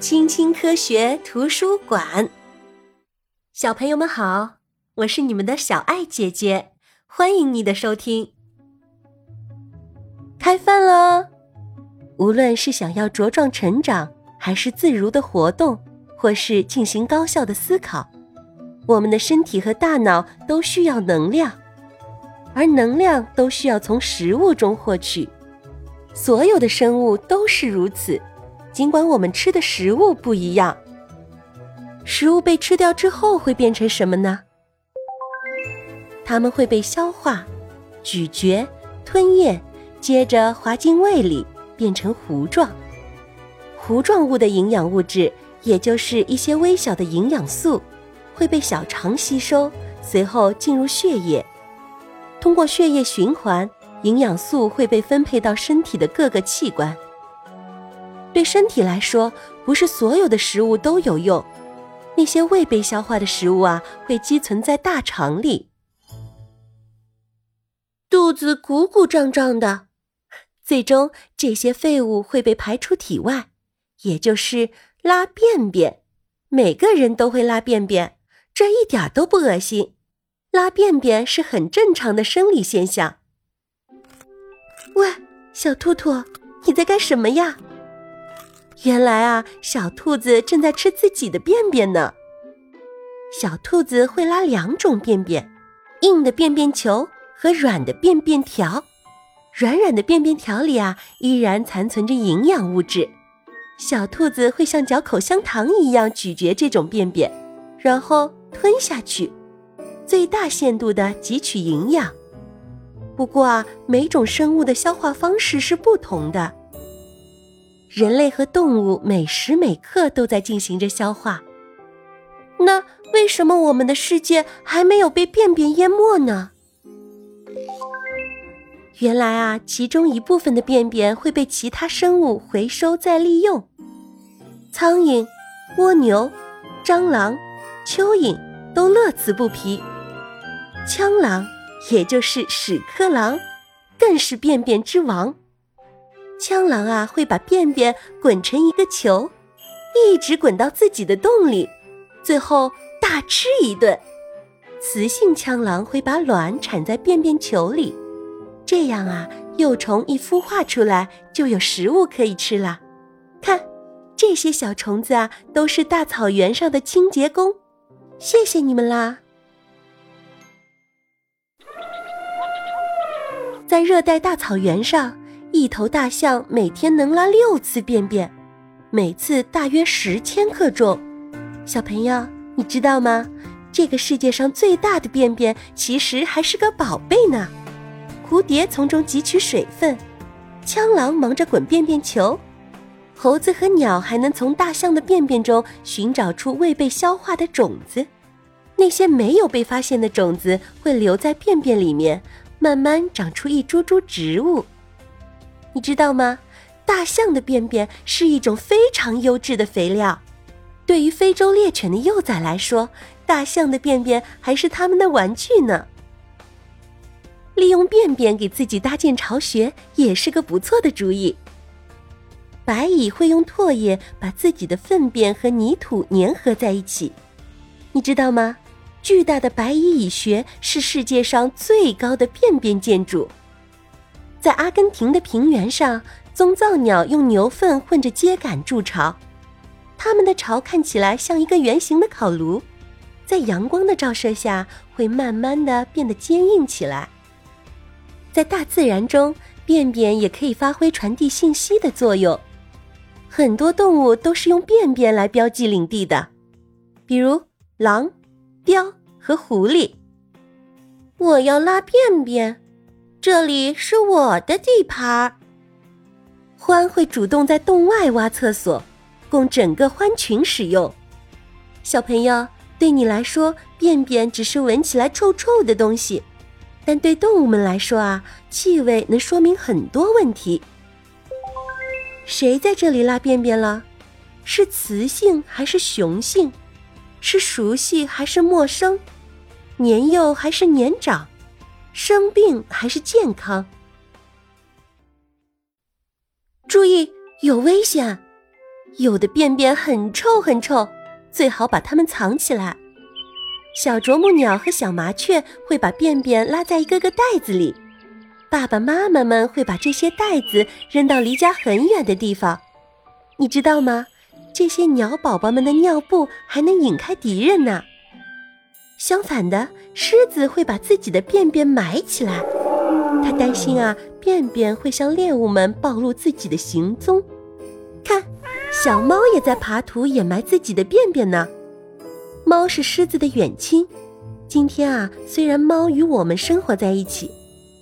青青科学图书馆，小朋友们好，我是你们的小爱姐姐，欢迎你的收听。开饭喽！无论是想要茁壮成长，还是自如的活动，或是进行高效的思考，我们的身体和大脑都需要能量，而能量都需要从食物中获取。所有的生物都是如此，尽管我们吃的食物不一样。食物被吃掉之后会变成什么呢？它们会被消化、咀嚼、吞咽，接着滑进胃里，变成糊状。糊状物的营养物质，也就是一些微小的营养素，会被小肠吸收，随后进入血液，通过血液循环。营养素会被分配到身体的各个器官。对身体来说，不是所有的食物都有用。那些未被消化的食物啊，会积存在大肠里，肚子鼓鼓胀胀的。最终，这些废物会被排出体外，也就是拉便便。每个人都会拉便便，这一点都不恶心。拉便便是很正常的生理现象。喂，小兔兔，你在干什么呀？原来啊，小兔子正在吃自己的便便呢。小兔子会拉两种便便，硬的便便球和软的便便条。软软的便便条里啊，依然残存着营养物质。小兔子会像嚼口香糖一样咀嚼这种便便，然后吞下去，最大限度的汲取营养。不过啊，每种生物的消化方式是不同的。人类和动物每时每刻都在进行着消化。那为什么我们的世界还没有被便便淹没呢？原来啊，其中一部分的便便会被其他生物回收再利用。苍蝇、蜗牛、蟑螂、蚯蚓都乐此不疲。蜣螂。也就是屎壳郎，更是便便之王。蜣螂啊，会把便便滚成一个球，一直滚到自己的洞里，最后大吃一顿。雌性蜣螂会把卵产在便便球里，这样啊，幼虫一孵化出来就有食物可以吃了。看，这些小虫子啊，都是大草原上的清洁工。谢谢你们啦！在热带大草原上，一头大象每天能拉六次便便，每次大约十千克重。小朋友，你知道吗？这个世界上最大的便便其实还是个宝贝呢。蝴蝶从中汲取水分，蜣螂忙着滚便便球，猴子和鸟还能从大象的便便中寻找出未被消化的种子。那些没有被发现的种子会留在便便里面。慢慢长出一株株植物，你知道吗？大象的便便是一种非常优质的肥料。对于非洲猎犬的幼崽来说，大象的便便还是他们的玩具呢。利用便便给自己搭建巢穴也是个不错的主意。白蚁会用唾液把自己的粪便和泥土粘合在一起，你知道吗？巨大的白蚁蚁穴是世界上最高的便便建筑。在阿根廷的平原上，棕噪鸟用牛粪混着秸秆筑巢，它们的巢看起来像一个圆形的烤炉，在阳光的照射下会慢慢的变得坚硬起来。在大自然中，便便也可以发挥传递信息的作用，很多动物都是用便便来标记领地的，比如狼。雕和狐狸，我要拉便便，这里是我的地盘。獾会主动在洞外挖厕所，供整个獾群使用。小朋友，对你来说，便便只是闻起来臭臭的东西，但对动物们来说啊，气味能说明很多问题。谁在这里拉便便了？是雌性还是雄性？是熟悉还是陌生？年幼还是年长？生病还是健康？注意，有危险！有的便便很臭很臭，最好把它们藏起来。小啄木鸟和小麻雀会把便便拉在一个个袋子里，爸爸妈妈们会把这些袋子扔到离家很远的地方。你知道吗？这些鸟宝宝们的尿布还能引开敌人呢。相反的，狮子会把自己的便便埋起来，它担心啊，便便会向猎物们暴露自己的行踪。看，小猫也在爬土掩埋自己的便便呢。猫是狮子的远亲，今天啊，虽然猫与我们生活在一起，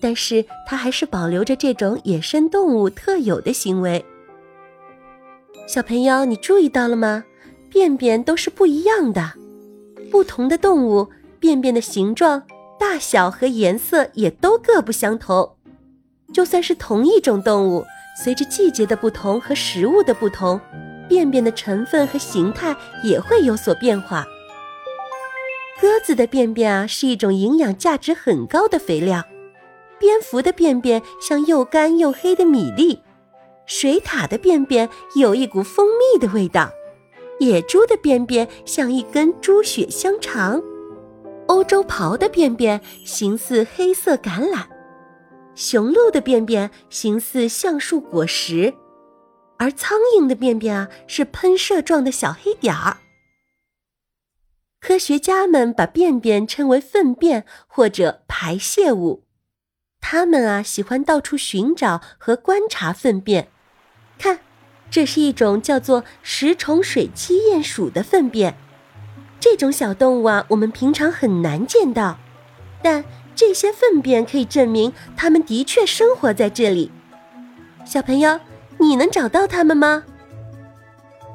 但是它还是保留着这种野生动物特有的行为。小朋友，你注意到了吗？便便都是不一样的，不同的动物便便的形状、大小和颜色也都各不相同。就算是同一种动物，随着季节的不同和食物的不同，便便的成分和形态也会有所变化。鸽子的便便啊，是一种营养价值很高的肥料；蝙蝠的便便像又干又黑的米粒；水獭的便便有一股蜂蜜的味道；野猪的便便像一根猪血香肠；欧洲狍的便便形似黑色橄榄；雄鹿的便便形似橡树果实；而苍蝇的便便啊，是喷射状的小黑点儿。科学家们把便便称为粪便或者排泄物，他们啊喜欢到处寻找和观察粪便。看，这是一种叫做食虫水栖鼹鼠的粪便。这种小动物啊，我们平常很难见到，但这些粪便可以证明它们的确生活在这里。小朋友，你能找到它们吗？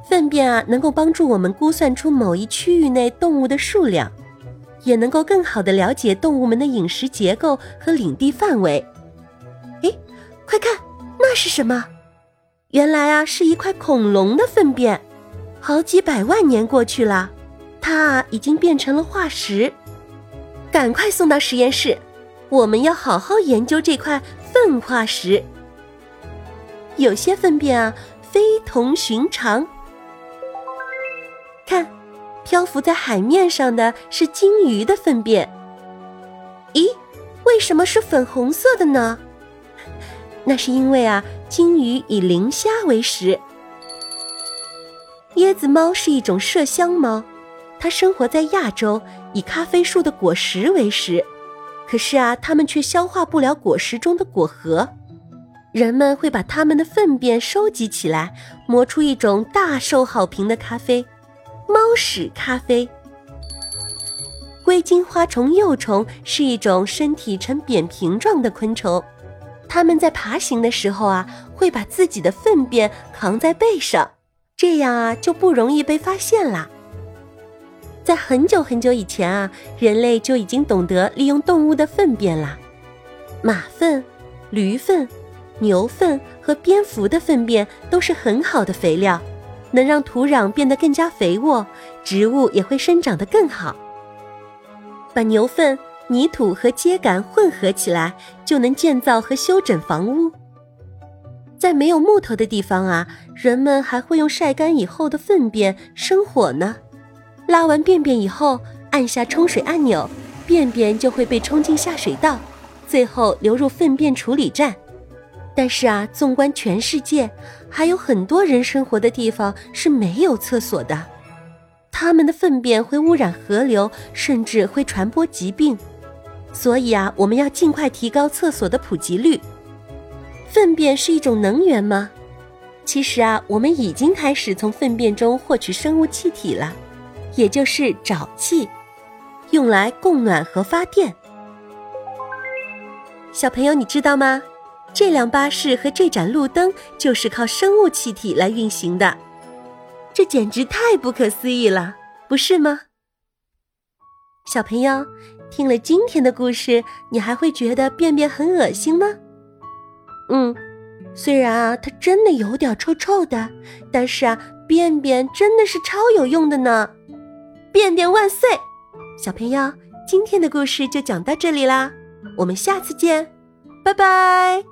粪便啊，能够帮助我们估算出某一区域内动物的数量，也能够更好的了解动物们的饮食结构和领地范围。哎，快看，那是什么？原来啊，是一块恐龙的粪便。好几百万年过去了，它啊已经变成了化石。赶快送到实验室，我们要好好研究这块粪化石。有些粪便啊，非同寻常。看，漂浮在海面上的是鲸鱼的粪便。咦，为什么是粉红色的呢？那是因为啊，鲸鱼以磷虾为食。椰子猫是一种麝香猫，它生活在亚洲，以咖啡树的果实为食。可是啊，它们却消化不了果实中的果核。人们会把它们的粪便收集起来，磨出一种大受好评的咖啡。猫屎咖啡。龟金花虫幼虫是一种身体呈扁平状的昆虫，它们在爬行的时候啊，会把自己的粪便扛在背上，这样啊就不容易被发现啦。在很久很久以前啊，人类就已经懂得利用动物的粪便啦。马粪、驴粪、牛粪和蝙蝠的粪便都是很好的肥料。能让土壤变得更加肥沃，植物也会生长得更好。把牛粪、泥土和秸秆混合起来，就能建造和修整房屋。在没有木头的地方啊，人们还会用晒干以后的粪便生火呢。拉完便便以后，按下冲水按钮，便便就会被冲进下水道，最后流入粪便处理站。但是啊，纵观全世界，还有很多人生活的地方是没有厕所的，他们的粪便会污染河流，甚至会传播疾病。所以啊，我们要尽快提高厕所的普及率。粪便是一种能源吗？其实啊，我们已经开始从粪便中获取生物气体了，也就是沼气，用来供暖和发电。小朋友，你知道吗？这辆巴士和这盏路灯就是靠生物气体来运行的，这简直太不可思议了，不是吗？小朋友，听了今天的故事，你还会觉得便便很恶心吗？嗯，虽然啊，它真的有点臭臭的，但是啊，便便真的是超有用的呢！便便万岁！小朋友，今天的故事就讲到这里啦，我们下次见，拜拜。